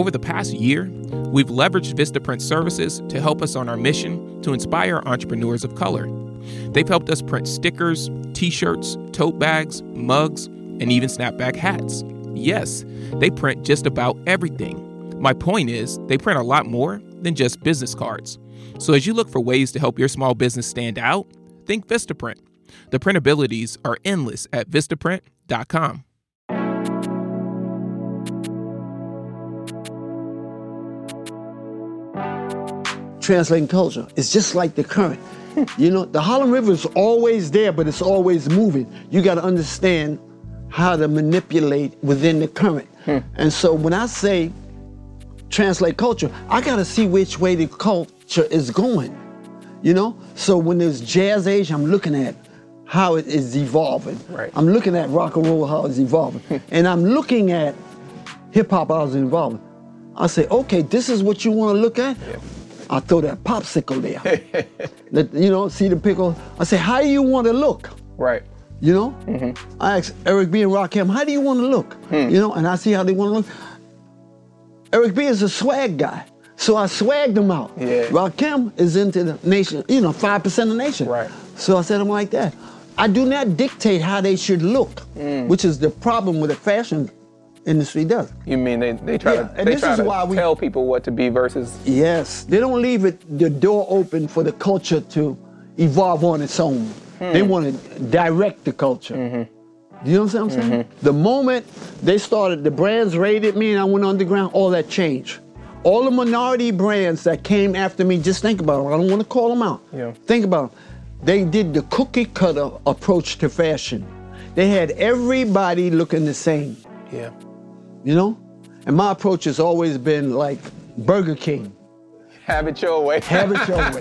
Over the past year, we've leveraged Vistaprint services to help us on our mission to inspire entrepreneurs of color. They've helped us print stickers, t shirts, tote bags, mugs, and even snapback hats. Yes, they print just about everything. My point is, they print a lot more than just business cards. So as you look for ways to help your small business stand out, think Vistaprint. The printabilities are endless at Vistaprint.com. Translating culture. It's just like the current. you know, the Harlem River is always there, but it's always moving. You got to understand how to manipulate within the current. Hmm. And so when I say translate culture, I got to see which way the culture is going. You know? So when there's jazz age, I'm looking at how it is evolving. Right. I'm looking at rock and roll, how it's evolving. and I'm looking at hip hop, how it's evolving. I say, okay, this is what you want to look at? Yeah. I throw that popsicle there. that, you know, see the pickle. I say, how do you want to look? Right. You know? Mm-hmm. I asked Eric B and Rakim, how do you want to look? Hmm. You know, and I see how they want to look. Eric B is a swag guy. So I swagged him out. Yeah. Rakim is into the nation, you know, 5% of the nation. Right. So I said I'm like that. I do not dictate how they should look, mm. which is the problem with the fashion industry does. You mean they, they try yeah. to, and they this try is to why we, tell people what to be versus Yes. They don't leave it the door open for the culture to evolve on its own. Hmm. They want to direct the culture. Mm-hmm. You know what I'm saying? Mm-hmm. The moment they started, the brands raided me and I went underground, all that changed. All the minority brands that came after me, just think about them. I don't want to call them out. Yeah. Think about them. They did the cookie cutter approach to fashion. They had everybody looking the same. Yeah. You know? And my approach has always been like Burger King. Have it your way. Have it your way.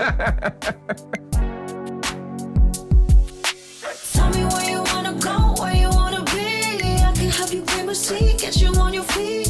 Tell me where you wanna go, where you wanna be. I can help you claim a seat, get you on your feet.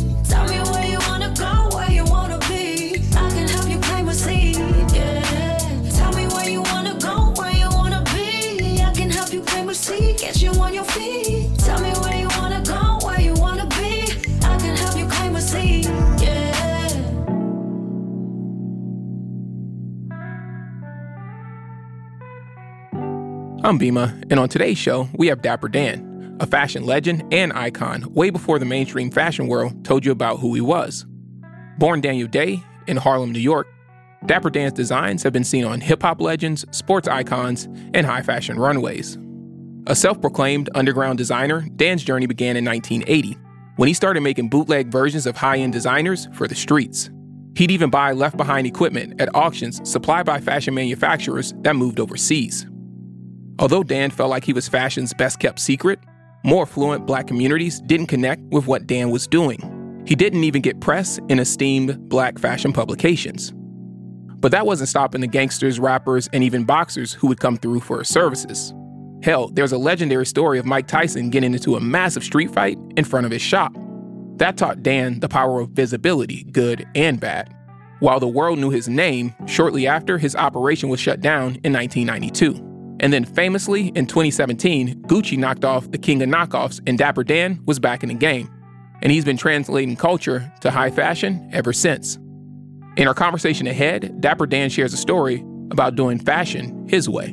I'm Bima, and on today's show, we have Dapper Dan, a fashion legend and icon way before the mainstream fashion world told you about who he was. Born Daniel Day in Harlem, New York, Dapper Dan's designs have been seen on hip hop legends, sports icons, and high fashion runways. A self proclaimed underground designer, Dan's journey began in 1980 when he started making bootleg versions of high end designers for the streets. He'd even buy left behind equipment at auctions supplied by fashion manufacturers that moved overseas. Although Dan felt like he was fashion's best kept secret, more affluent black communities didn't connect with what Dan was doing. He didn't even get press in esteemed black fashion publications. But that wasn't stopping the gangsters, rappers, and even boxers who would come through for his services. Hell, there's a legendary story of Mike Tyson getting into a massive street fight in front of his shop. That taught Dan the power of visibility, good and bad. While the world knew his name, shortly after, his operation was shut down in 1992. And then famously, in 2017, Gucci knocked off the king of knockoffs, and Dapper Dan was back in the game. And he's been translating culture to high fashion ever since. In our conversation ahead, Dapper Dan shares a story about doing fashion his way.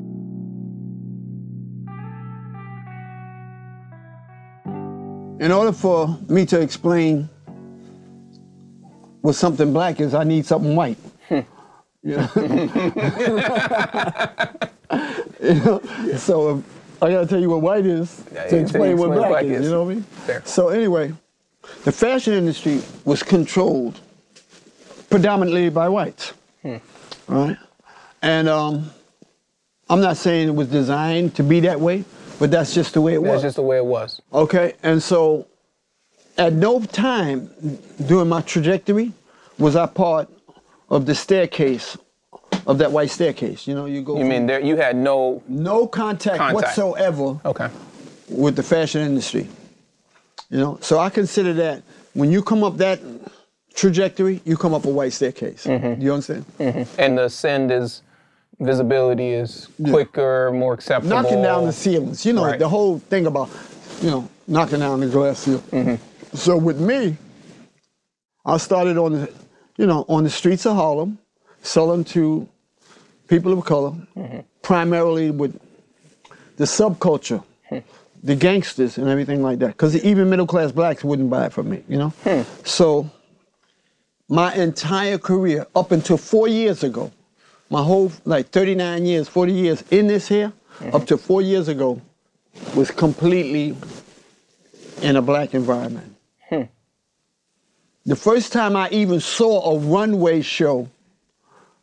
In order for me to explain what something black is, I need something white. you know? you know? Yeah. So I got to tell you what white is yeah, to explain what black, black is, is, You know what I mean? Fair. So anyway, the fashion industry was controlled predominantly by whites. Hmm. Right? And um, I'm not saying it was designed to be that way, but that's just the way it that's was. That's just the way it was. Okay, and so at no time during my trajectory was I part of the staircase of that white staircase. You know, you go. You mean there? You had no no contact, contact. whatsoever. Okay. With the fashion industry. You know, so I consider that when you come up that trajectory, you come up a white staircase. Mm-hmm. You understand? Mm-hmm. And the ascend is visibility is quicker, yeah. more acceptable. Knocking down the ceilings. You know, right. the whole thing about, you know, knocking down the glass ceiling. Mm-hmm. So with me, I started on the, you know, on the streets of Harlem, selling to people of color, primarily with the subculture, the gangsters and everything like that. Because even middle class blacks wouldn't buy it from me, you know. So my entire career up until four years ago, my whole like 39 years, 40 years in this here, up to four years ago, was completely in a black environment. The first time I even saw a runway show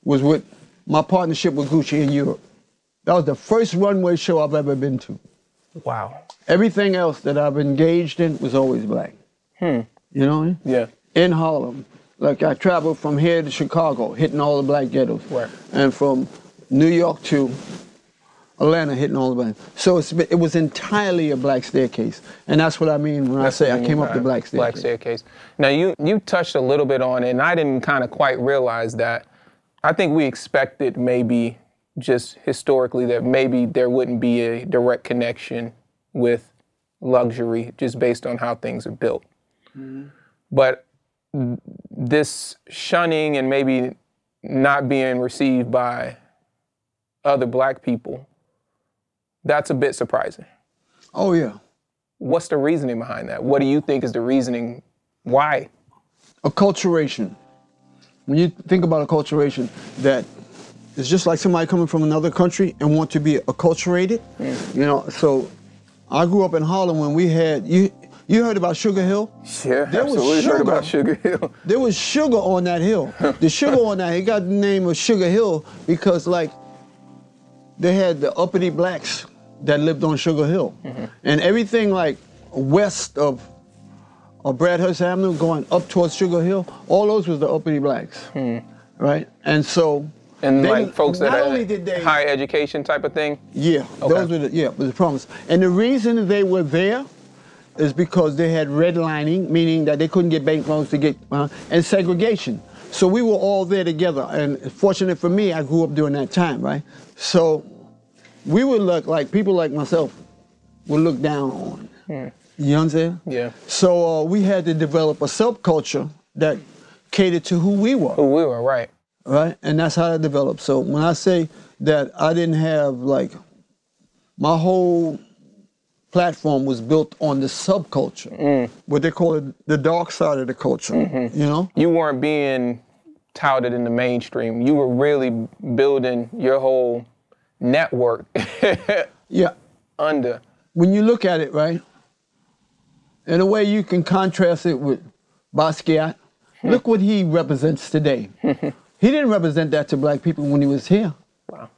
was with my partnership with Gucci in Europe. That was the first runway show I've ever been to. Wow. Everything else that I've engaged in was always black. Hmm. You know what I mean? Yeah. in Harlem. Like I traveled from here to Chicago, hitting all the black ghettos, Right. and from New York to Atlanta, hitting all the black. So it's, it was entirely a black staircase, and that's what I mean when That's I say I came up the black staircase. Black staircase. Now you you touched a little bit on it, and I didn't kind of quite realize that. I think we expected maybe just historically that maybe there wouldn't be a direct connection with luxury just based on how things are built. Mm-hmm. But this shunning and maybe not being received by other black people, that's a bit surprising. Oh yeah, What's the reasoning behind that? What do you think is the reasoning? Why? acculturation. When you think about acculturation, that it's just like somebody coming from another country and want to be acculturated. You know, so I grew up in Harlem when we had you. You heard about Sugar Hill? Yeah, There was absolutely heard about sugar. Sugar Hill. There was sugar on that hill. The sugar on that, it got the name of Sugar Hill because like they had the uppity blacks that lived on Sugar Hill. Mm-hmm. And everything like west of of Bradhurst Avenue going up towards Sugar Hill, all those was the uppity blacks. Right? And so And they- like folks that not had only did they higher education type of thing. yeah, Okay. those were the, yeah, was the promise. And the reason they were there is because they had redlining, meaning that they couldn't get bank loans to get, uh, and segregation. So we were all there together. And fortunate for me, I grew up during that time, right? So we would look like people like myself would look down on. You know what I'm saying? Yeah. So uh, we had to develop a subculture that catered to who we were Who we were, right? right? And that's how it developed. So when I say that I didn't have like my whole platform was built on the subculture, what they call it, the dark side of the culture. You know? You weren't being touted in the mainstream. You were really building your whole network Yeah. under. When you look at it, right? In a way, you can contrast it with Basquiat. Look what he represents today. he didn't represent that to black people when he was here. Wow.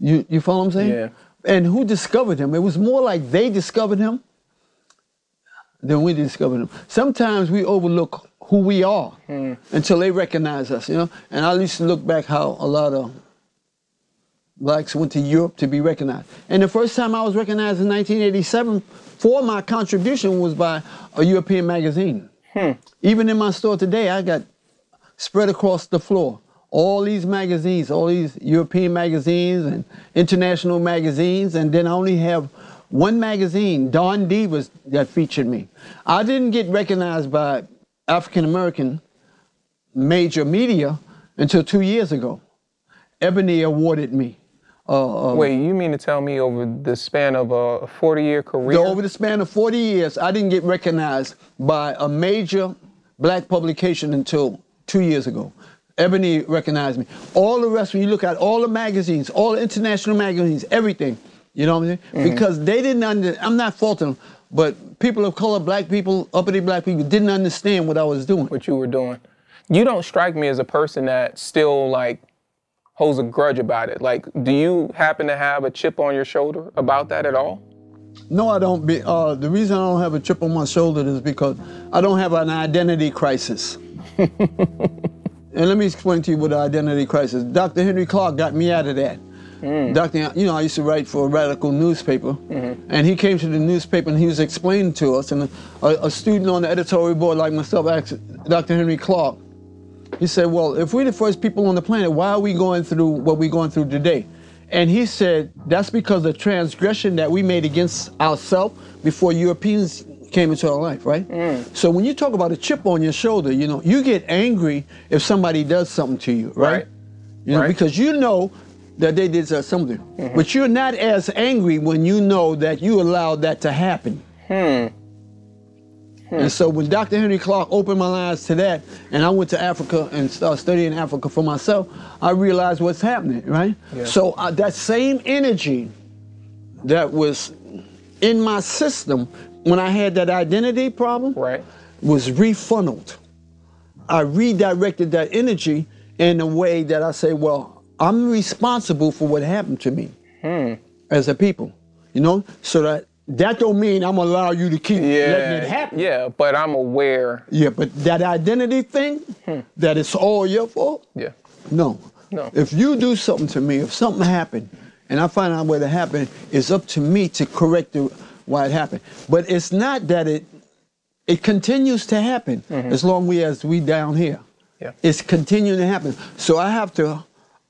You you follow what I'm saying? Yeah. And who discovered him? It was more like they discovered him than we discovered him. Sometimes we overlook who we are Hmm. until they recognize us, you know? And I used to look back how a lot of blacks went to Europe to be recognized. And the first time I was recognized in 1987 for my contribution was by a European magazine. Hmm. Even in my store today, I got spread across the floor. All these magazines, all these European magazines and international magazines, and then I only have one magazine, Don Divas, that featured me. I didn't get recognized by African American major media until two years ago. Ebony awarded me. Uh, uh, Wait, you mean to tell me over the span of a 40 year career? over the span of 40 years, I didn't get recognized by a major black publication until two years ago. Ebony recognized me. All the rest, when you look at all the magazines, all the international magazines, everything, you know what I'm saying? Because they didn't under, I'm not faulting them, but people of color, black people, uppity black people, didn't understand what I was doing. what you were doing. You don't strike me as a person that still like holds a grudge about it. Like, do you happen to have a chip on your shoulder about that at all? No, I don't. Be, uh, the reason I don't have a chip on my shoulder is because I don't have an identity crisis. and let me explain to you what an identity crisis. Dr. Henrik Clarke got me out of that. Dr. You know, I used to write for a radical newspaper, and he came to the newspaper and he was explaining to us, and a, a student on the editorial board like myself asked Dr. Henrik Clarke. He said, "Well, if we're the first people on the planet, why are we going through what we're going through today?" And he said, "That's because of transgression that we made against ourselves before Europeans came into our life, right? Mm. So when you talk about a chip on your shoulder, you know, you get angry if somebody does something to you, right? Right. You know, Right. because you know that they did something, but you're not as angry when you know that you allowed that to happen. And so when Dr. Henrik Clarke opened my eyes to that, and I went to Africa and started studying Africa for myself, I realized what's happening, right? Yeah. So uh, that same energy that was in my system when I had that identity problem Right. was refunneled. I redirected that energy in a way that I say, well, I'm responsible for what happened to me as a people, you know? So that that don't mean I'm gonna allow you to keep letting it Yeah. happen. Yeah, but I'm aware. Yeah, but that identity thing, hmm. that it's all your fault, Yeah. no. No. If you do something to me, if something happened, and I find out what it happened, it's up to me to correct the, why it happened. But it's not that it it continues to happen mm-hmm. as long we as we down here. Yeah. It's continuing to happen. So I have to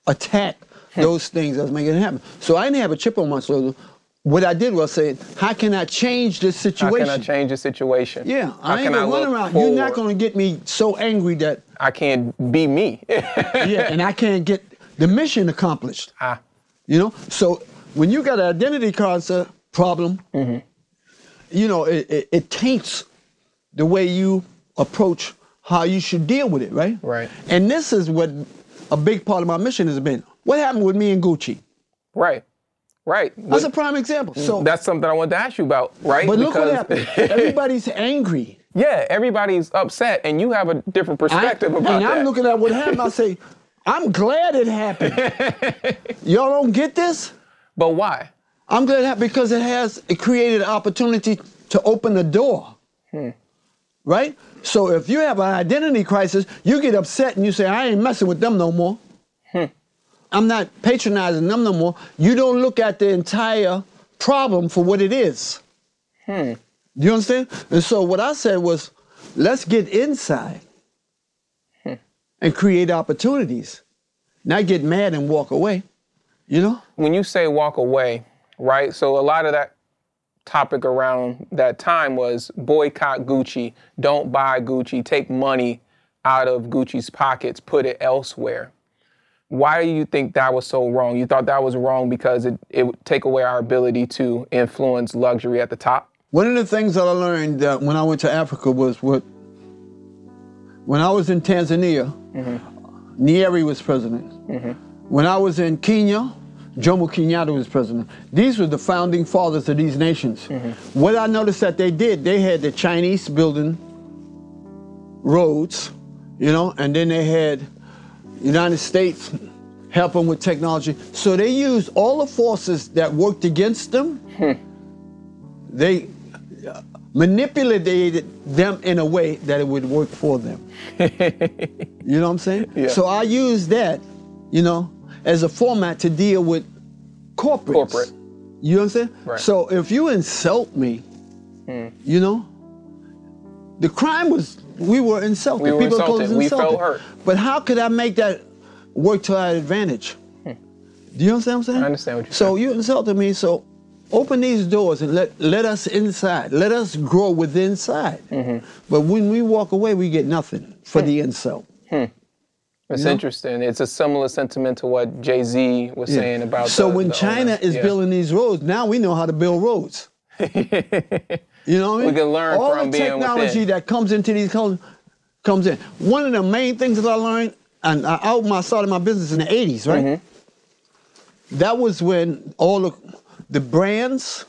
attack hmm. those things that's making it happen. So I didn't have a chip on my shoulder. What I did was say, how can I change this situation? How can I change the situation? Yeah, How I ain't gonna I run around. You're not gonna get me so angry that I can't be me. yeah, and I can't get the mission accomplished. ah, You know, so when you got an identity concept problem, Mm-hmm. you know, it, it, it taints the way you approach how you should deal with it, right? Right. And this is what a big part of my mission has been. What happened with me and Gucci? right. Right. That's a prime example. So, mm, That's something I wanted to ask you about, right? but look what happened. Everybody's angry. yeah, everybody's upset, and you have a different I- perspective about it. and that. I'm looking at what happened. I say, I'm glad it happened. Y'all don't get this? but why? I'm glad that because it has it created an opportunity to open the door. Hmm. Right? So if you have an identity crisis, you get upset and you say, I ain't messing with them no more. I'm not patronizing them no more. You don't look at the entire problem for what it is. Do you understand? And so what I said was, let's get inside hmm. and create opportunities. Not get mad and walk away. You know? when you say walk away, right? So a lot of that topic around that time was boycott Gucci, don't buy Gucci, take money out of Gucci's pockets, put it elsewhere. Why do you think that was so wrong? You thought that was wrong because it, it would take away our ability to influence luxury at the top? One of the things that I learned uh, when I went to Africa was what, when I was in Tanzania, Nyerere was president. When I was in Kenya, Jomo Kenyatta was president. These were the founding fathers of these nations. What I noticed that they did, they had the Chinese building roads, you know, and then they had United States helping with technology. So they used all the forces that worked against them they uh, manipulated them in a way that it would work for them. you know what I'm saying? Yeah. So I use that, you know, as a format to deal with corporates. Corporate. You know what I'm saying? Right. So if you insult me, you know, the crime was we were insulted. We were People insulted. us We felt hurt. But how could I make that work to our advantage? Do you understand what I'm saying? Hmm. I understand what you're so saying. So you insulted me, so open these doors and let let us inside. Let us grow within inside. Mm-hmm. But when we walk away, we get nothing for Hmm. the insult. Hmm. It's know? interesting. It's a similar sentiment to what Jay Z was saying about. So the- when the China is Yeah. building these roads, now we know how to build roads. you know what I mean? We can learn All from the being technology within. that comes into these comes comes in. One of the main things that I learned, and I, I I started my business in the '80s, right? Mm-hmm. That was when all the the brands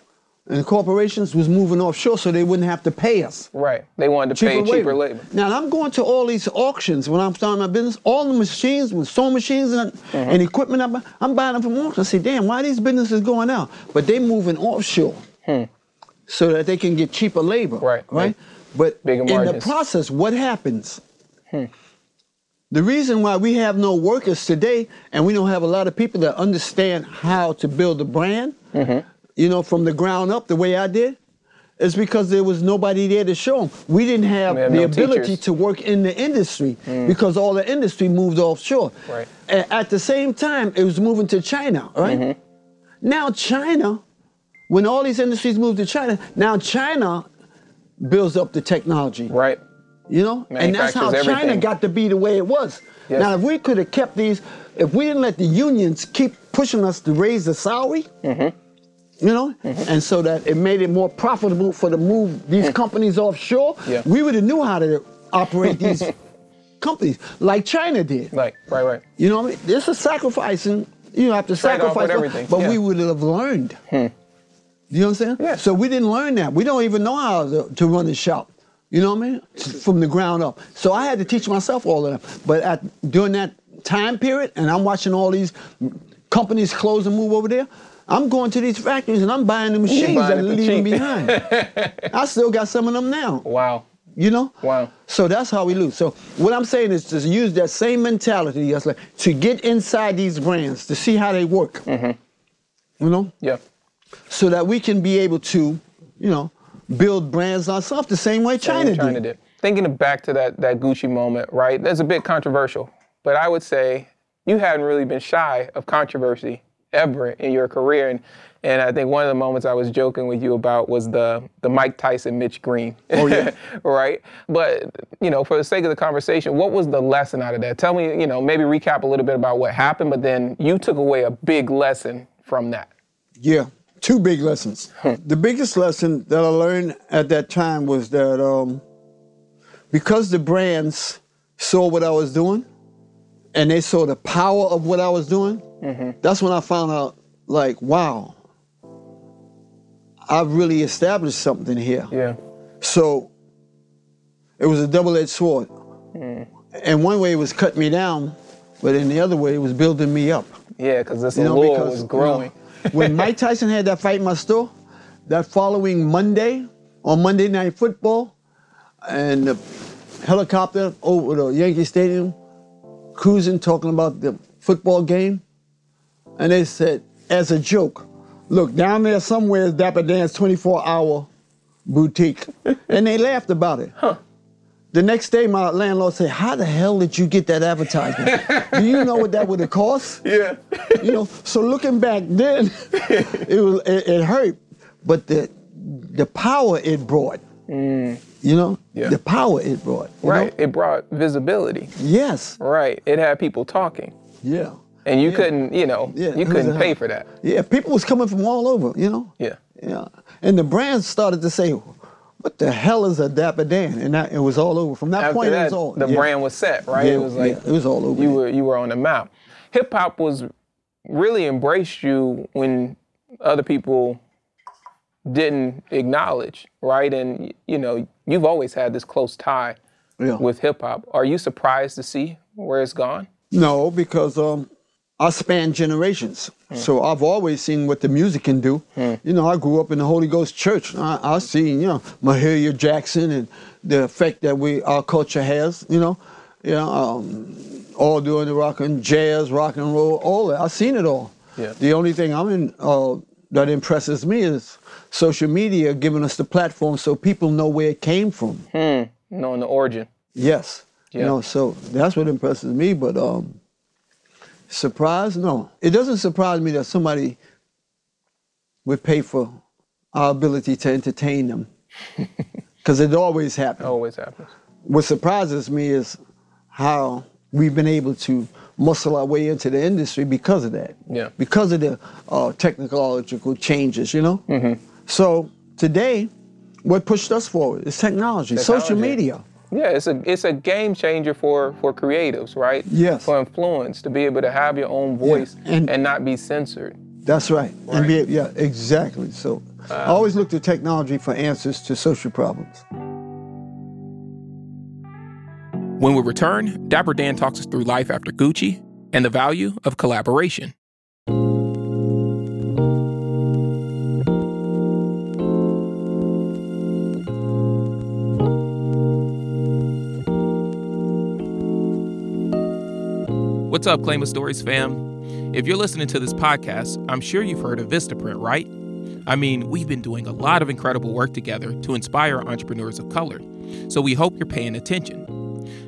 and corporations was moving offshore, so they wouldn't have to pay us Right. They wanted to pay cheaper labor. now I'm going to all these auctions when I'm starting my business. All the machines, with sewing machines and, Mm-hmm. and equipment, I buy, I'm buying them from auctions. I say, damn, why are these businesses going out? But they moving offshore so that they can get cheaper labor. Right. Right. But Bigger in the process, what happens? Hmm. The reason why we have no workers today, and we don't have a lot of people that understand how to build a brand, Mm-hmm. you know, from the ground up, the way I did, is because there was nobody there to show them. We didn't have We have the no ability teachers. Mm. to work in the industry because all the industry moved offshore. Right. At the same time, it was moving to China, right? Mm-hmm. Now China, when all these industries moved to China, now China builds up the technology. Right. You know, and that's how Manufactures China got to be the way it was. Yes. Now, if we could have kept these, if we didn't let the unions keep pushing us to raise the salary, Mm-hmm. you know, mm-hmm. and so that it made it more profitable for to move these mm. companies offshore, Yeah. we would have knew how to operate these companies like China did. Like, right, right. You know, what I mean? there's a sacrificing. you have to Trade sacrifice, everything, but yeah. we would have learned. Hmm. You know what I'm saying? Yeah. So we didn't learn that. We don't even know how to, to run the shop. You know what I mean? From the ground up. So I had to teach myself all of that. But at during that time period, and I'm watching all these companies close and move over there. I'm going to these factories and I'm buying the machines buying that are leaving cheap. behind. I still got some of them now. Wow. You know? Wow. So that's how we lose. So what I'm saying is to use that same mentality, yes, like, to get inside these brands, to see how they work. You know? Yeah. So that we can be able to, you know, build brands ourselves the same way China, China, China did. did. Thinking back to that that Gucci moment, right? That's a bit controversial, but I would say you hadn't really been shy of controversy ever in your career, and and I think one of the moments I was joking with you about was the the Mike Tyson Mitch Green. Oh, yeah. right. But you know, for the sake of the conversation, what was the lesson out of that? Tell me, you know, maybe recap a little bit about what happened, but then you took away a big lesson from that. Yeah, two big lessons. Hmm. the biggest lesson that I learned at that time was that um, because the brands saw what I was doing and they saw the power of what I was doing, mm-hmm. that's when I found out, like, wow, I've really established something here. Yeah. So it was a double-edged sword. Mm. And one way it was cutting me down, but in the other way it was building me up. Yeah, because this You know, because was you know, growing. When Mike Tyson had that fight store, that following Monday on Monday Night Football, and the helicopter over the Yankee Stadium, cruising, talking about the football game, and they said, as a joke, look down there somewhere is Dapper Dan's 24-hour boutique, and they laughed about it. The next day, my landlord said, "How the hell did you get that advertisement? Do you know what that would have cost?" Yeah. you know. So looking back then, it was it, it hurt, but the the power it brought, mm. you know, Yeah. the power it brought, you know? Right. It brought visibility. Yes, Right. It had people talking. yeah, And you Yeah. couldn't, you know, Yeah, you couldn't pay for that. yeah. People was coming from all over, you know. Yeah. Yeah, and the brands started to say, "What the hell is a Dapper Dan?" And that, it was all over. From that After point, it was all the yeah. brand was set, right? Yeah, it was like yeah, it was all over You were you were on the map. Hip hop was really embraced you when other people didn't acknowledge, right? And you know, you've always had this close tie with hip hop. Are you surprised to see where it's gone? No, because um, I span generations. So I've always seen what the music can do. You know, I grew up in the Holy Ghost Church. I, I seen, you know, Mahalia Jackson and the effect that we our culture has. You know, you know, um, all doing the rock and jazz, rock and roll, all that. I've seen it all. Yeah. The only thing I'm in uh, that impresses me is social media giving us the platform so people know where it came from. Knowing the origin. Yes. Yeah. You know, so that's what impresses me. But um, surprise, no. It doesn't surprise me that somebody would pay for our ability to entertain them. Because it always happens. Always happens. What surprises me is how we've been able to muscle our way into the industry because of that. Yeah. Because of the uh, technological changes, you know? Mm-hmm. So today, what pushed us forward is technology, social media. Yeah, it's a it's a game changer for for creatives, right? Yes. For influence to be able to have your own voice and- and not be censored. That's right. And be, yeah, exactly. So I always look to technology for answers to social problems. When we return, Dapper Dan talks us through life after Gucci and the value of collaboration. What's up, Claim of Stories fam? If you're listening to this podcast, I'm sure you've heard of Vistaprint, right? I mean, we've been doing a lot of incredible work together to inspire entrepreneurs of color, so we hope you're paying attention.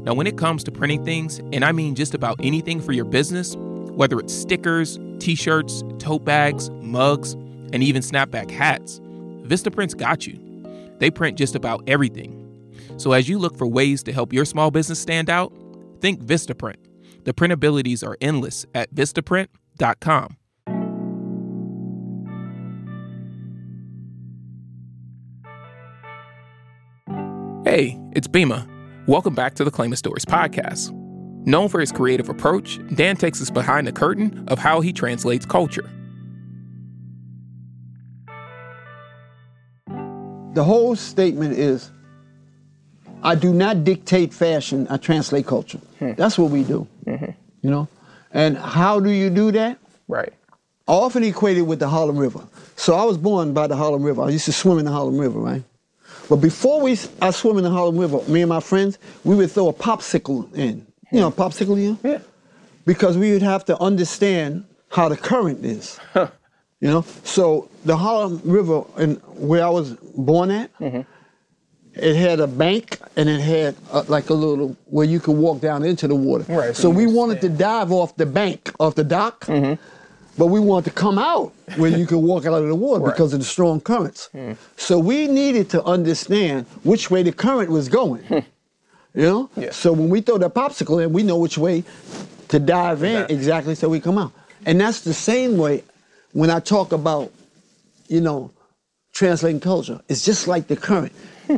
Now, when it comes to printing things, and I mean just about anything for your business, whether it's stickers, t shirts, tote bags, mugs, and even snapback hats, Vistaprint's got you. They print just about everything. So as you look for ways to help your small business stand out, think Vistaprint. The printabilities are endless at vistaprint.com. Hey, it's Bima. Welcome back to the Claim Stories podcast. Known for his creative approach, Dan takes us behind the curtain of how he translates culture. The whole statement is I do not dictate fashion, I translate culture. Hmm. That's what we do. Mm-hmm. You know? And how do you do that? Right. I often equated with the Harlem River. So I was born by the Harlem River. I used to swim in the Harlem River, right? But before we, I swim in the Harlem River, me and my friends, we would throw a popsicle in. You know, a popsicle in? Yeah. Because we would have to understand how the current is. You know? So the Harlem River, and where I was born at, mm-hmm. It had a bank and it had uh like a little where you could walk down into the water. Right, so we wanted to dive off the bank, off the dock, but we wanted to come out where you could walk out of the water Right. because of the strong currents. So we needed to understand which way the current was going. You know? Yeah. So when we throw the popsicle in, we know which way to dive in Exactly. exactly so we come out. And that's the same way when I talk about, you know, translating culture. It's just like the current.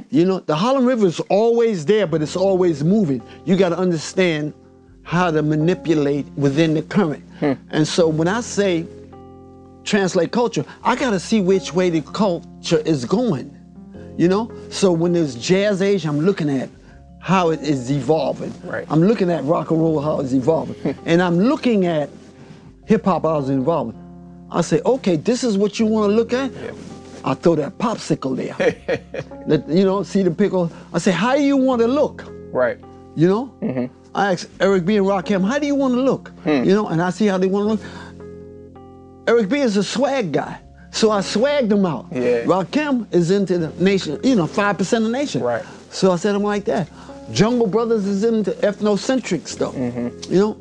You know, the Harlem River is always there, but it's always moving. You got to understand how to manipulate within the current. Hmm. And so when I say translate culture, I got to see which way the culture is going. You know? So when there's jazz age, I'm looking at how it is evolving. Right. I'm looking at rock and roll, how it's evolving. Hmm. and I'm looking at hip hop, how it's evolving. I say, okay, this is what you want to look at? I throw that popsicle there. Let- you know, see the pickle. I say, how do you want to look? Right. You know? Mm-hmm. I ask Eric B and Rakim, how do you want to look? Hmm. You know, and I see how they want to look. Eric B is a swag guy. So I swagged him out. Yeah. Rakim is into the nation, you know, 5% of the nation. Right. So I said him like that. Jungle Brothers is into ethnocentric stuff. Mm-hmm. You know,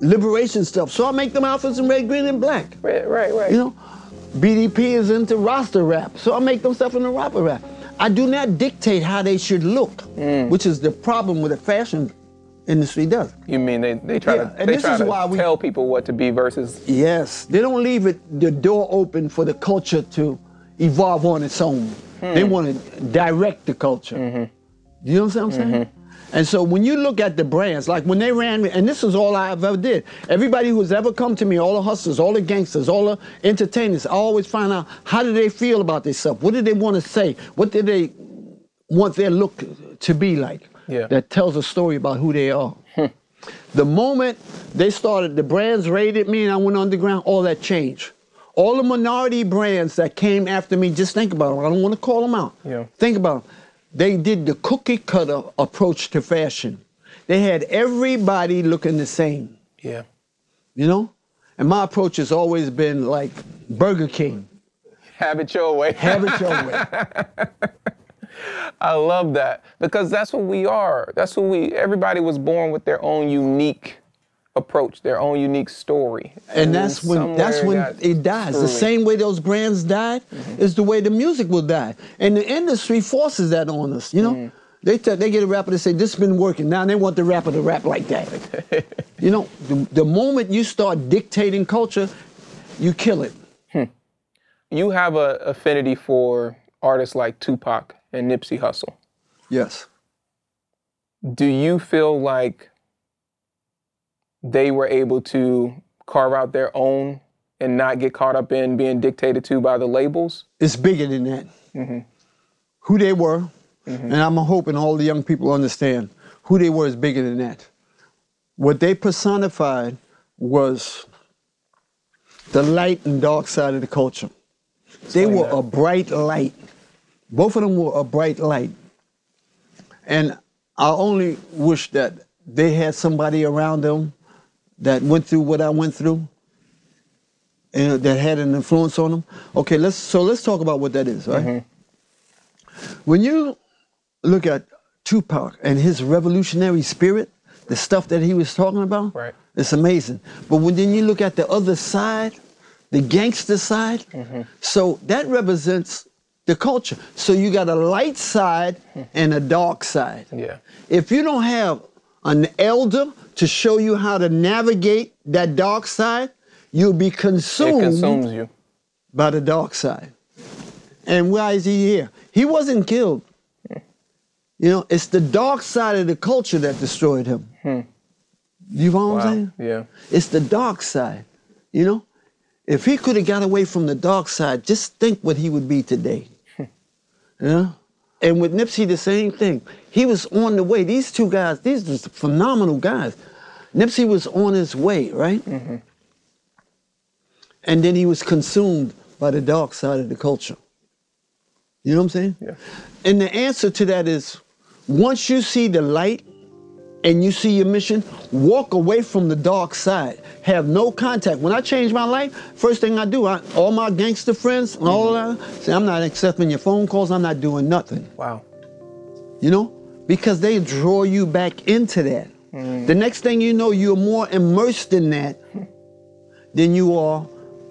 liberation stuff. So I make them outfits in red, green, and black. Right, right, right. You know, BDP is into roster rap, so I make them stuff in the rapper rap. I do not dictate how they should look, mm. which is the problem with the fashion industry does. You mean they, they try Yeah, to and they this try is to why we- tell people what to be versus Yes, they don't leave it the door open for the culture to evolve on its own. They hmm. want to direct the culture. Mm-hmm. You know what I'm saying? Mm-hmm. And so when you look at the brands, like when they ran me, and this is all I've ever did. Everybody who's ever come to me, all the hustlers, all the gangsters, all the entertainers, I always find out how do they feel about themselves? What do they want to say? What do they want their look to be like? Yeah. That tells a story about who they are. Hmm. The moment they started, the brands raided me and I went underground, all that changed. All the minority brands that came after me, just think about them. I don't want to call them out. Yeah. Think about them. They did the cookie cutter approach to fashion. They had everybody looking the same, yeah. you know? And my approach has always been like Burger King. Have it your way. Have it your way. I love that because that's what we are. That's what we. Everybody was born with their own unique approach, their own unique story, And that's when that's when it dies. The same way those brands died mm-hmm. is the way the music will die. And the industry forces that on us, you know? Mm-hmm. They tell, they get a rapper to say this has been working. Now they want the rapper to rap like that. you know, the, the moment you start dictating culture, you kill it. Hmm. You have an affinity for artists like Tupac and Nipsey Hussle. Yes. Do you feel like they were able to carve out their own and not get caught up in being dictated to by the labels? It's bigger than that. Mm-hmm. Who they were, mm-hmm. and I'm hoping all the young people understand who they were is bigger than that. What they personified was the light and dark side of the culture. they were that. a bright light. Both of them were a bright light. And I only wish that they had somebody around them that went through what I went through and that had an influence on them. Okay, let's so let's talk about what that is, right? Mm-hmm. When you look at Tupac and his revolutionary spirit, the stuff that he was talking about, Right. it's amazing. But when then you look at the other side, the gangster side, mm-hmm. so that represents the culture. So you got a light side hmm. and a dark side. Yeah. If you don't have an elder to show you how to navigate that dark side, you'll be consumed. It consumes you. by the dark side. And why is he here? He wasn't killed. You know, it's the dark side of the culture that destroyed him. Hmm. You know what Wow. I'm saying? Yeah. It's the dark side. You know? If he could have got away from the dark side, just think what he would be today. yeah? And with Nipsey, the same thing. He was on the way. These two guys, these are phenomenal guys. Nipsey was on his way, right? Mm-hmm. And then he was consumed by the dark side of the culture. You know what I'm saying? Yeah. And the answer to that is once you see the light and you see your mission, walk away from the dark side. Have no contact. When I change my life, first thing I do, I, all my gangster friends and all mm-hmm. that, say, I'm not accepting your phone calls, I'm not doing nothing. Wow. You know? Because they draw you back into that. The next thing you know, you're more immersed in that than you are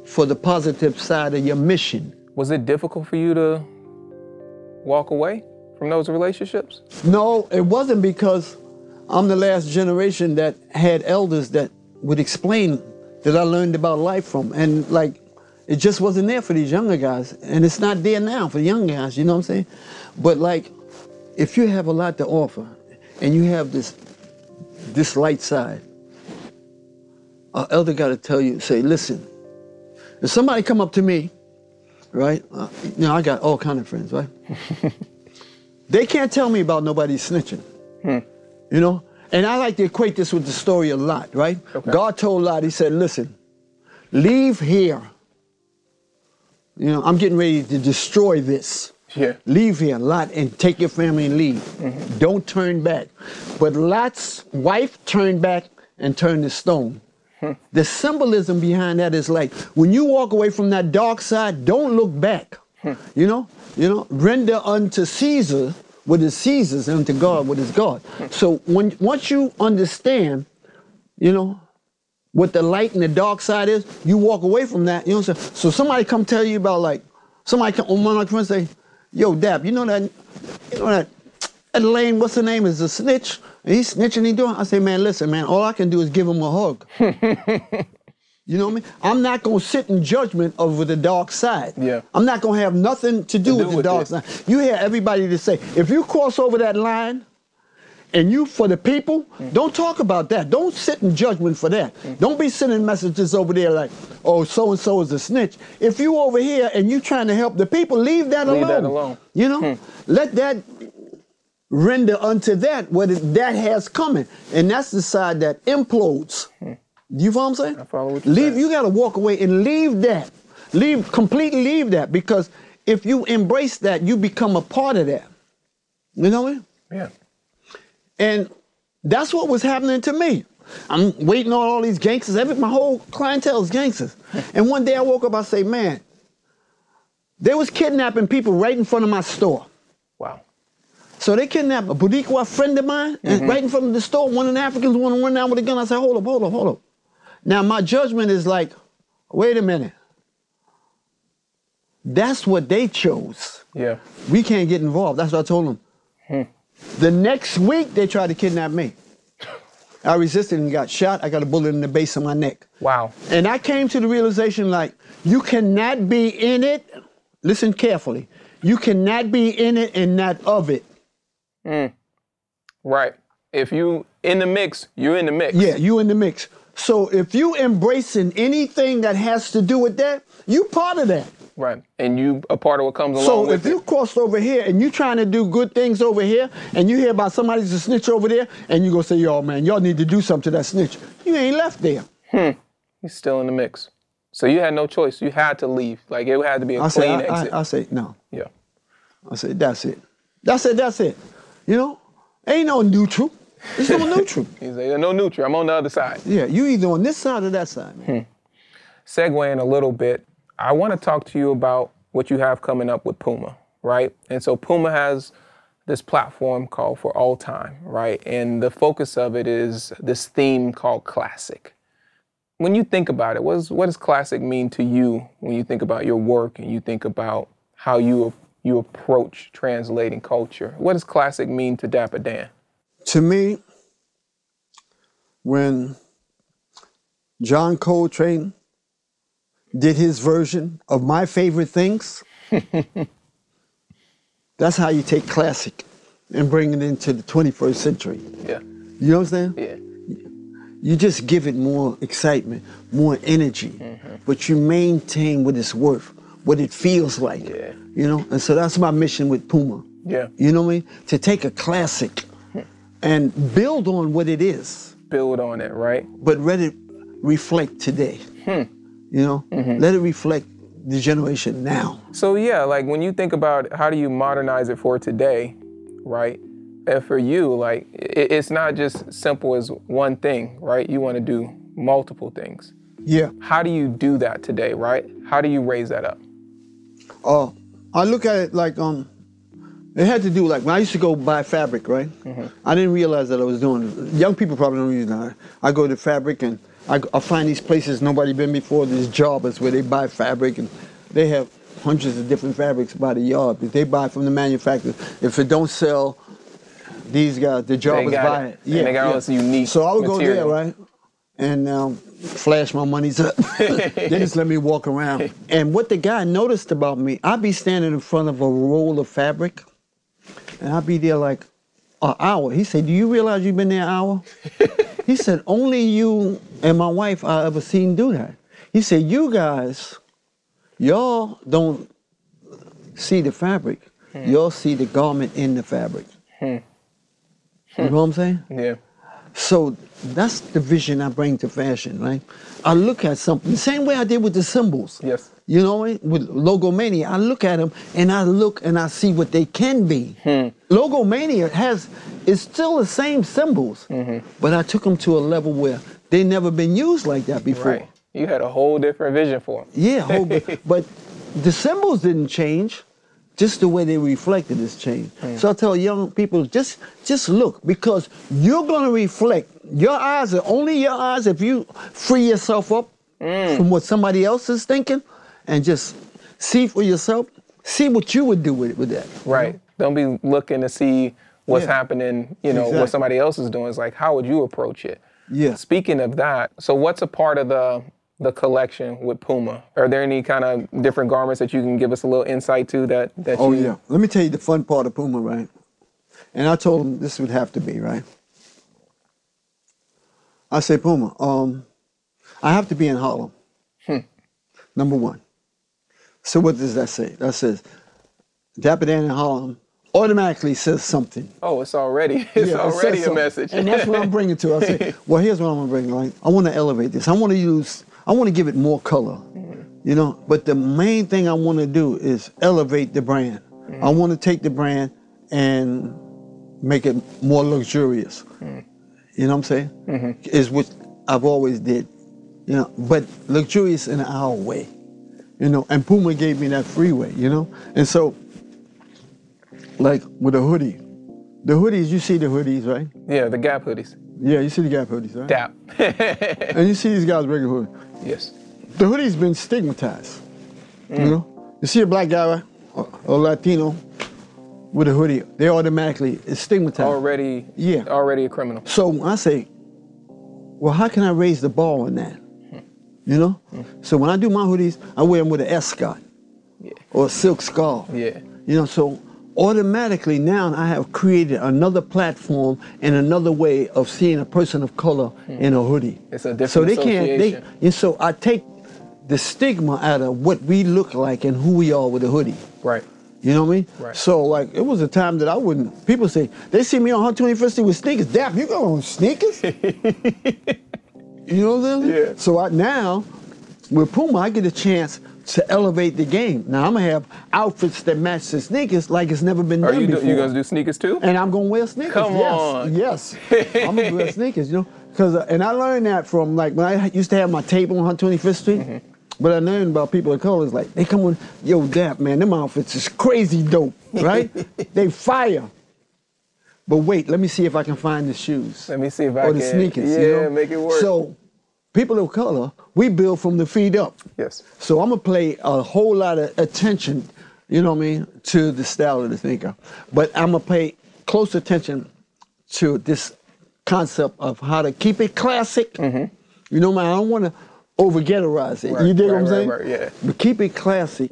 for the positive side of your mission. Was it difficult for you to walk away from those relationships? No, it wasn't because I'm the last generation that had elders that would explain that I learned about life from. And like, it just wasn't there for these younger guys. And it's not there now for the young guys, you know what I'm saying? But like, if you have a lot to offer and you have this this light side, an elder got to tell you, say, listen, if somebody come up to me, right? Uh, you know, I got all kind of friends, right? they can't tell me about nobody snitching. You know? And I like to equate this with the story of Lot, right? Okay. God told Lot, he said, listen, leave here. You know, I'm getting ready to destroy this. Yeah. Leave here, Lot, and take your family and leave. Mm-hmm. Don't turn back. But Lot's wife turned back and turned to stone. Hmm. The symbolism behind that is like when you walk away from that dark side, don't look back. Hmm. You know, you know, render unto Caesar what is Caesar's, and unto God what is God. Hmm. So when once you understand, you know, what the light and the dark side is, you walk away from that. You know what I'm saying? So somebody come tell you about like somebody come one of my friends say, Yo, Dap, you know that you know that that lane, what's the name, is a snitch. And he's snitching, he doing. I say, man, listen, man, all I can do is give him a hug. you know what I mean? I'm not gonna sit in judgment over the dark side. Yeah. I'm not gonna have nothing to do, do with the with dark it. side. You hear everybody to say, if you cross over that line, and you for the people, mm. don't talk about that. Don't sit in judgment for that. Mm. Don't be sending messages over there like, oh, so and so is a snitch. If you over here and you trying to help the people, leave that Leave alone. that alone. You know, hmm. let that render unto that what it, that has coming, and that's the side that implodes. Hmm. You follow what I'm saying? I follow what you're leave. saying. You got to walk away and leave that. Leave completely. Leave that because if you embrace that, you become a part of that. You know what I mean? Yeah. And that's what was happening to me. I'm waiting on all these gangsters. Every, my whole clientele is gangsters. and one day I woke up, I say, man, they was kidnapping people right in front of my store. Wow. So they kidnapped a Boricua friend of mine, and mm-hmm. right in front of the store, one of the Africans want to run down with a gun. I said, hold up, hold up, hold up. Now my judgment is like, wait a minute. That's what they chose. Yeah. We can't get involved. That's what I told them. Hmm. The next week, they tried to kidnap me. I resisted and got shot. I got a bullet in the base of my neck. Wow. And I came to the realization like, you cannot be in it. Listen carefully. You cannot be in it and not of it. Mm. Right. If you in the mix, you're in the mix. Yeah, you in the mix. So if you embracing anything that has to do with that, you part of that. Right. And you a part of what comes along So if you crossed over here and you trying to do good things over here, and you hear about somebody's a snitch over there, and you go say, "Yo, man, y'all need to do something to that snitch," you ain't left there. it. He's still in the mix. So you had no choice. You had to leave. Like it had to be a I say, clean I, exit. I, I say, no. yeah. I say, that's it. That's it. That's it. You know, ain't no neutral. There's no neutral. He's like, no neutral. I'm on the other side. Yeah, you either on this side or that side, man. Hmm. segueing a little bit, I want to talk to you about what you have coming up with Puma, right? And so Puma has this platform called For All Time, right? And the focus of it is this theme called classic. When you think about it, what, is, what does classic mean to you when you think about your work and you think about how you you approach translating culture. What does classic mean to Dapper Dan? To me, when John Coltrane did his version of my favorite things, that's how you take classic and bring it into the 21st century. Yeah. You know what I'm saying? Yeah. You just give it more excitement, more energy, Mm-hmm. but you maintain what it's worth, what it feels like. Yeah. You know, and so that's my mission with Puma. Yeah. You know what I mean? To take a classic and build on what it is, Build on it, right? but let it reflect today. Hmm. You know, Mm-hmm. let it reflect the generation now. So yeah, like when you think about how do you modernize it for today, right? And for you, like it, it's not just simple as one thing, right? You want to do multiple things. Yeah. How do you do that today, right? How do you raise that up? Uh, I look at it like um, it had to do like when I used to go buy fabric, right? I didn't realize that I was doing. Young people probably don't use that. I go to fabric and I, I find these places nobody been before. These jobbers where they buy fabric and they have hundreds of different fabrics by the yard. But they buy from the manufacturer. If it don't sell, these guys, the jobbers buy it. it. And they got all this unique So I would go there, right? And um, flash my monies up. they just let me walk around. And what the guy noticed about me, I'd be standing in front of a roll of fabric, and I'd be there like an hour. He said, "Do you realize you've been there an hour?" he said, "Only you and my wife I ever seen do that." He said, "You guys, y'all don't see the fabric. Hmm. Y'all see the garment in the fabric." Hmm. You know what I'm saying? Yeah. So that's the vision I bring to fashion, right? I look at something the same way I did with the symbols. Yes. You know, what I mean? with Logomania, I look at them and I look and I see what they can be. Hmm. Logomania has is still the same symbols, mm-hmm. but I took them to a level where they never been used like that before. Right. You had a whole different vision for them. Yeah, whole, bit. but the symbols didn't change. Just the way they reflected has changed. Mm. So I tell young people, just just look because you're gonna reflect. Your eyes are only your eyes if you free yourself up mm. from what somebody else is thinking, and just see for yourself. See what you would do with with that. Right. Don't be looking to see what's Yeah. happening, you know, Exactly. what somebody else is doing. It's like, how would you approach it? Yeah. Speaking of that, so what's a part of the the collection with Puma? Are there any kind of different garments that you can give us a little insight to that that Oh you yeah. Let me tell you the fun part of Puma, right? And I told him this would have to be right. I say Puma, um, I have to be in Harlem. Number one. So what does that say? That says Dapper Dan in Harlem automatically says something. Oh, it's already it's Yeah, it already a message. And that's what I'm bringing to. it. I say, well, here's what I'm gonna bring. Right, I want to elevate this. I want to use. I want to give it more color. Mm-hmm. You know, but the main thing I want to do is elevate the brand. I mm-hmm. want to take the brand and make it more luxurious. Mm-hmm. You know what I'm saying? Is what I've always did. You know, but luxurious in our way. You know, and Puma gave me that freeway. You know, and so like with a hoodie. The hoodies, you see the hoodies, right? yeah, the Gap hoodies. Yeah, you see the Gap hoodies, right? Dap. And you see these guys regular hoodie. yes. The hoodie's been stigmatized. You mm. know, you see a black guy or, or Latino with a hoodie, they automatically it's stigmatized. Already Yeah. already a criminal. So I say, well, how can I raise the ball on that? Hmm. You know? Hmm. So when I do my hoodies, I wear them with an ascot Yeah. or a silk scarf. Yeah. You know, so automatically now I have created another platform and another way of seeing a person of color hmm. in a hoodie. It's a different so they can't. They, and so I take the stigma out of what we look like and who we are with a hoodie. Right. You know what I mean? Right. So like it was a time that I wouldn't. People say they see me on 121st Street with sneakers. Dap, you go on sneakers? you know what I'm saying? Yeah. So I, now with Puma, I get a chance to elevate the game. Now I'm gonna have outfits that match the sneakers like it's never been Are done you do, before. you guys do sneakers too? And I'm gonna wear sneakers. Come yes, on. Yes. I'm gonna wear sneakers, you know. Cause uh, and I learned that from like when I used to have my table on 125th Street. Mm-hmm. But I learned about people of color. It's like they come with, yo, Dap, man, them outfits is crazy dope, right? they fire. But wait, let me see if I can find the shoes. Let me see if I can. or the can- sneakers. yeah, you know? make it work. So, people of color, we build from the feet up. Yes. So I'm gonna play a whole lot of attention you know what I mean, to the style of the thinker. But I'm gonna pay close attention to this concept of how to keep it classic. Mm-hmm. You know, man, I don't want to over ghettoize it. Right, you dig right, what I'm saying? right, yeah. But keep it classic,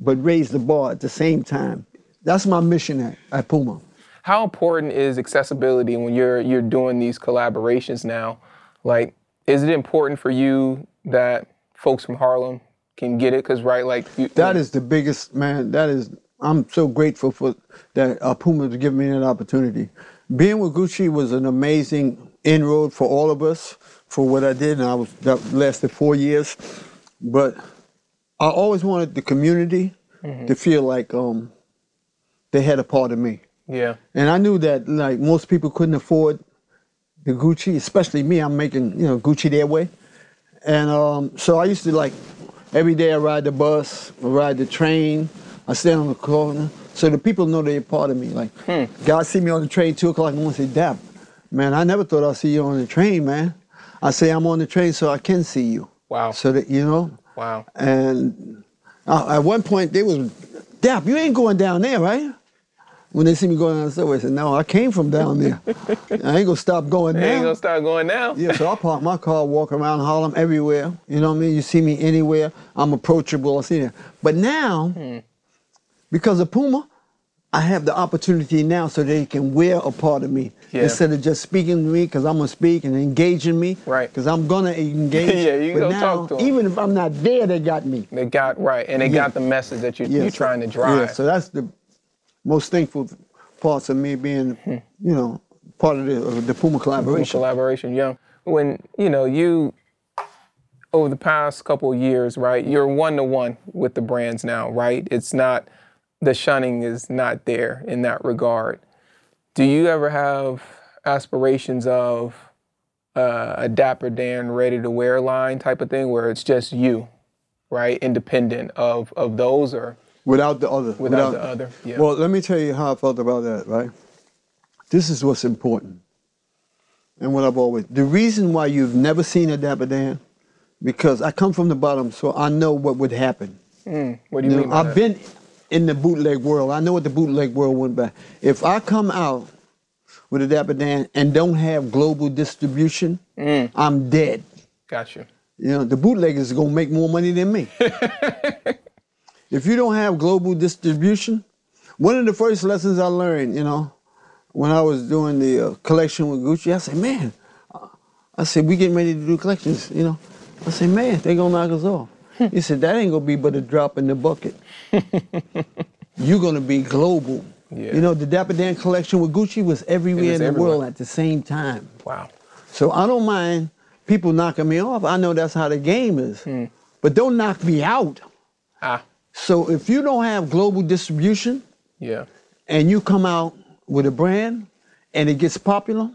but raise the bar at the same time. That's my mission at, at Puma. How important is accessibility when you're you're doing these collaborations now? Like, is it important for you that folks from Harlem can get it? Because right, like you, That is the biggest man. That is, I'm so grateful for that uh, Puma to give me that opportunity. Being with Gucci was an amazing inroad for all of us for what I did, and I was that lasted four years. But I always wanted the community to feel like um, they had a part of me. yeah, And I knew that like most people couldn't afford the Gucci, especially me. I'm making you know Gucci their way, and um, so I used to like every day I ride the bus, I ride the train, I stand on the corner, so the people know they're part of me. Like God see me on the train two o'clock in the morning, say, "Dap, man, I never thought I'd see you on the train, man." I say I'm on the train so I can see you. Wow. So that you know. wow, And uh, at one point, they was, Dap, you ain't going down there, right? When they see me going down the subway, I said, no, I came from down there. I ain't gonna stop going Hey, ain't gonna stop going now. Yeah, so I park my car, walk around Harlem everywhere. You know what I mean? You see me anywhere, I'm approachable. I see that. But now, Hmm. because of Puma, I have the opportunity now so they can wear a part of me Yeah. instead of just speaking to me because I'm gonna speak and engaging me. Right. Because I'm gonna engage. Yeah, you now, talk to 'em. even if I'm not there, they got me. They got right, and they Yeah. got the message that you, Yeah, so- trying to drive. Yeah, so that's the most thankful parts of me being, Hmm. you know, part of the, of the Puma collaboration. collaboration, yeah. When you know you over the past couple of years, right? You're one to one with the brands now, right? It's not the shunning is not there in that regard. Do you ever have aspirations of uh, a Dapper Dan ready to wear line type of thing, where it's just you, right, independent of of those, or Without the other. Without the other, yeah. Well, let me tell you how I felt about that, right? This is what's important. And what I've always, the reason why you've never seen a Dapper Dan, because I come from the bottom, so I know what would happen. Mm, what do you, You mean? know, I've that? been in the bootleg world. I know what the bootleg world went by. If I come out with a Dapper Dan and don't have global distribution, Mm. I'm dead. Gotcha. you. You know, the bootleggers are gonna make more money than me. if you don't have global distribution, one of the first lessons I learned, you know, when I was doing the uh, collection with Gucci, I said, man, uh," I said, we getting ready to do collections, you know. I said, man, they gonna knock us off. he said, that ain't gonna be but a drop in the bucket. You're gonna be global. Yeah. You know, the Dapper Dan collection with Gucci was everywhere was in the world at the same time. Wow. So I don't mind people knocking me off. I know that's how the game is. But don't knock me out. Ah. So if you don't have global distribution Yeah. and you come out with a brand and it gets popular,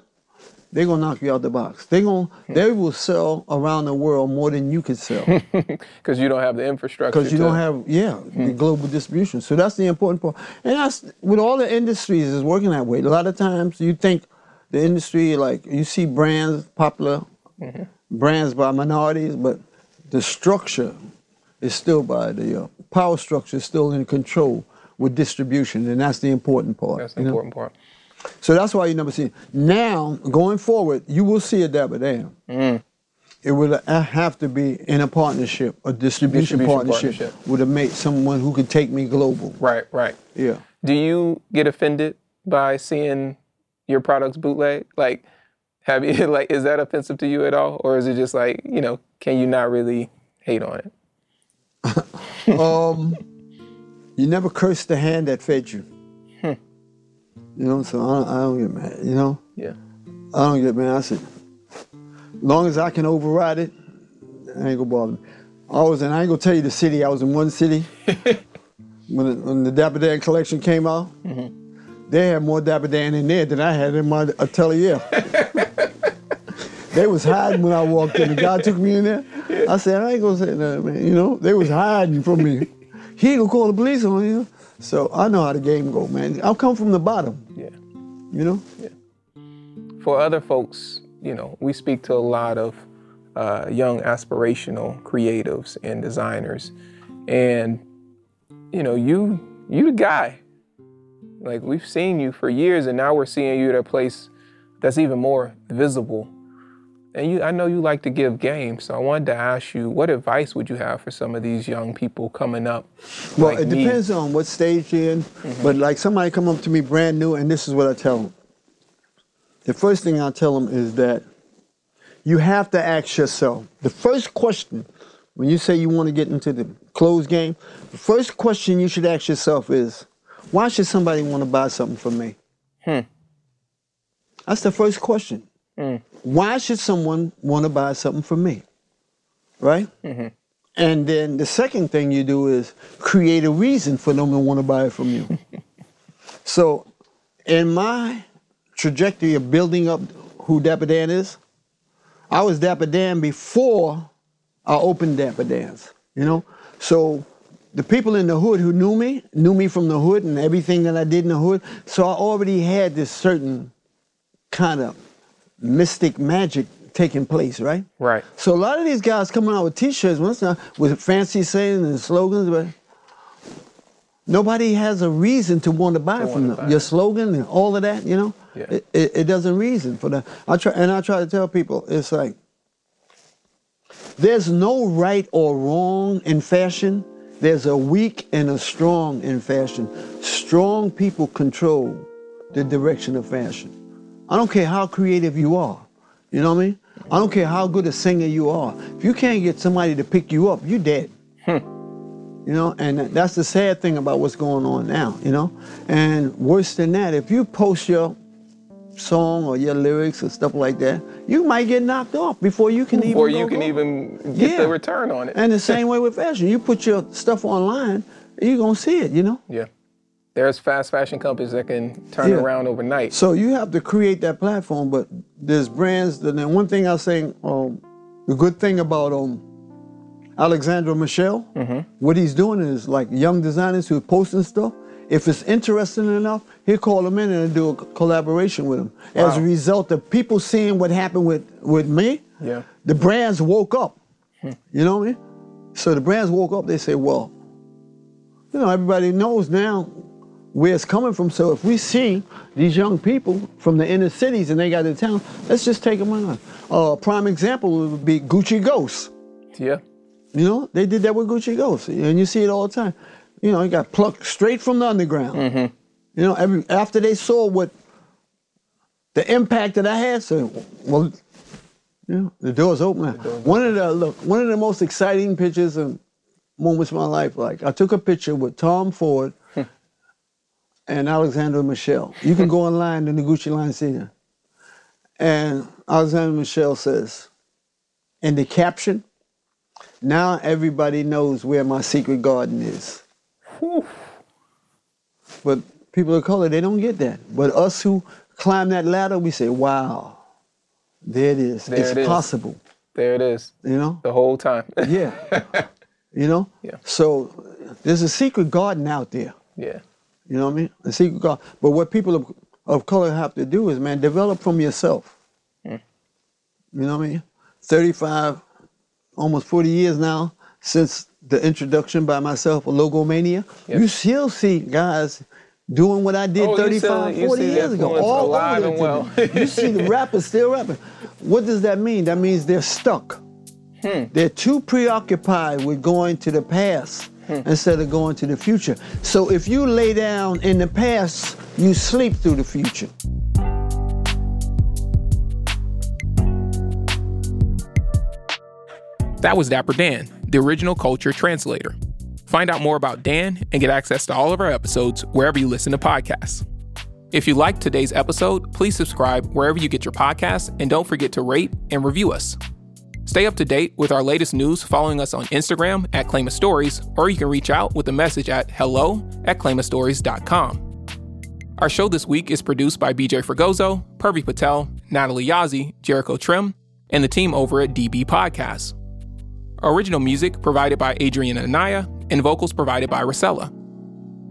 they're gonna knock you out the box. They gonna they will sell around the world more than you can sell. Because you don't have the infrastructure. Because you to- don't have, yeah, the hmm. global distribution. So that's the important part. And that's with all the industries is working that way. A lot of times you think the industry, like you see brands, popular mm-hmm. brands by minorities, but the structure is still by the uh, power structure is still in control with distribution, and that's the important part. That's the you know? important part. So that's why you never see. Now, going forward, you will see a Dapper Dan. Mm. It would uh, have to be in a partnership, a distribution, Distribution partnership, partnership. with a mate, someone who could take me global. Right, right. Yeah. Do you get offended by seeing your products bootleg? Like, have you like is that offensive to you at all, or is it just like you know, can you not really hate on it? Um, you never curse the hand that fed you. Hmm. You know, so I don't, I don't get mad. You know, Yeah. I don't get mad. I said, long as I can override it, I ain't gonna bother me. I was in, I ain't gonna tell you the city. I was in one city when, the, when the Dapper Dan collection came out. They had more Dapper Dan in there than I had in my atelier. they was hiding when I walked in. The guy took me in there. I said, I ain't gonna say nothing, man. You know, they was hiding from me. He ain't gonna call the police on you. So I know how the game go, man. I come from the bottom, Yeah. you know. Yeah. For other folks, you know, we speak to a lot of uh, young aspirational creatives and designers, and you know, you you the guy. Like we've seen you for years, and now we're seeing you at a place that's even more visible. And you, I know you like to give games, so I wanted to ask you, what advice would you have for some of these young people coming up? Well, like it me? Mm-hmm. depends on what stage you're in. But like somebody come up to me brand new, and this is what I tell them. The first thing I tell them is that you have to ask yourself. The first question when you say you want to get into the clothes game, the first question you should ask yourself is, why should somebody want to buy something from me? That's the first question. Why should someone want to buy something from me? Right? Mm-hmm. And then the second thing you do is create a reason for them to want to buy it from you. so, in my trajectory of building up who Dapper Dan is, I was Dapper Dan before I opened Dapper Dan's. You know, so the people in the hood who knew me knew me from the hood and everything that I did in the hood. So I already had this certain kind of mystic magic taking place, right? Right. So a lot of these guys coming out with T-shirts once now with fancy sayings and slogans, but nobody has a reason to want to buy from them. buy. Your slogan and all of that, you know, Yeah. it, it, it doesn't reason for that. I try and I try to tell people it's like there's no right or wrong in fashion. There's a weak and a strong in fashion. Strong people control the direction of fashion. I don't care how creative you are. You know what I mean? I don't care how good a singer you are. If you can't get somebody to pick you up, you're dead. Hmm. You know, and that's the sad thing about what's going on now, you know? And worse than that, if you post your song or your lyrics or stuff like that, you might get knocked off before you can even Or you can even get Yeah. the return on it. And the same way with fashion. You put your stuff online, you're gonna see it, you know? yeah. There's fast fashion companies that can turn Yeah. around overnight. So you have to create that platform, but there's brands that and one thing I was saying, um, the good thing about um Alessandro Michele, what he's doing is like young designers who are posting stuff. If it's interesting enough, he'll call them in and do a collaboration with them. As a result of people seeing what happened with, with me, Yeah. the brands woke up. You know what I mean? So the brands woke up, they say, well, you know, everybody knows now where it's coming from. So if we see these young people from the inner cities and they got the town, let's just take them on. Uh, prime example would be Gucci Ghost. Yeah. You know, they did that with Gucci Ghost, and you see it all the time. You know, it got plucked straight from the underground. You know, every after they saw what the impact that I had, so well, you know, the door's open. now. one of the look, one of the most exciting pictures and moments of my life. Like I took a picture with Tom Ford and Alessandro Michele. You can go online in the Gucci line Senior. And Alessandro Michele says, in the caption, now everybody knows where my secret garden is. Whew. But people of color, they don't get that. But us who climb that ladder, we say, wow, there it is. There it's it is. possible. There it is. You know? The whole time. Yeah. you know? Yeah. So there's a secret garden out there. yeah. You know what I mean? A secret garden. But what people of, of color have to do is, man, develop from yourself. Hmm. You know what I mean? 35, almost 40 years now since the introduction by myself of Logomania. Yep. You still see guys doing what I did Oh, 35, see- 40 years ago. All alive over and the well. You see the rappers still rapping. What does that mean? That means they're stuck. Hmm. They're too preoccupied with going to the past Hmm. instead of going to the future. So if you lay down in the past, you sleep through the future. That was Dapper Dan, the original culture translator. Find out more about Dan and get access to all of our episodes wherever you listen to podcasts. If you liked today's episode, please subscribe wherever you get your podcasts and don't forget to rate and review us. Stay up to date with our latest news following us on Instagram at Claim Stories, or you can reach out with a message at hello at claimastories.com. Our show this week is produced by BJ Fragoso, Purvi Patel, Natalie Yazzie, Jericho Trim, and the team over at DB Podcasts. Original music provided by Adrian Anaya, and vocals provided by Rosella.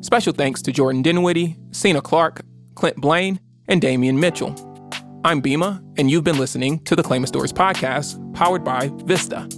Special thanks to Jordan Dinwiddie, Cena Clark, Clint Blaine, and Damian Mitchell. I'm Bima, and you've been listening to the Claim of Stories podcast, powered by Vista.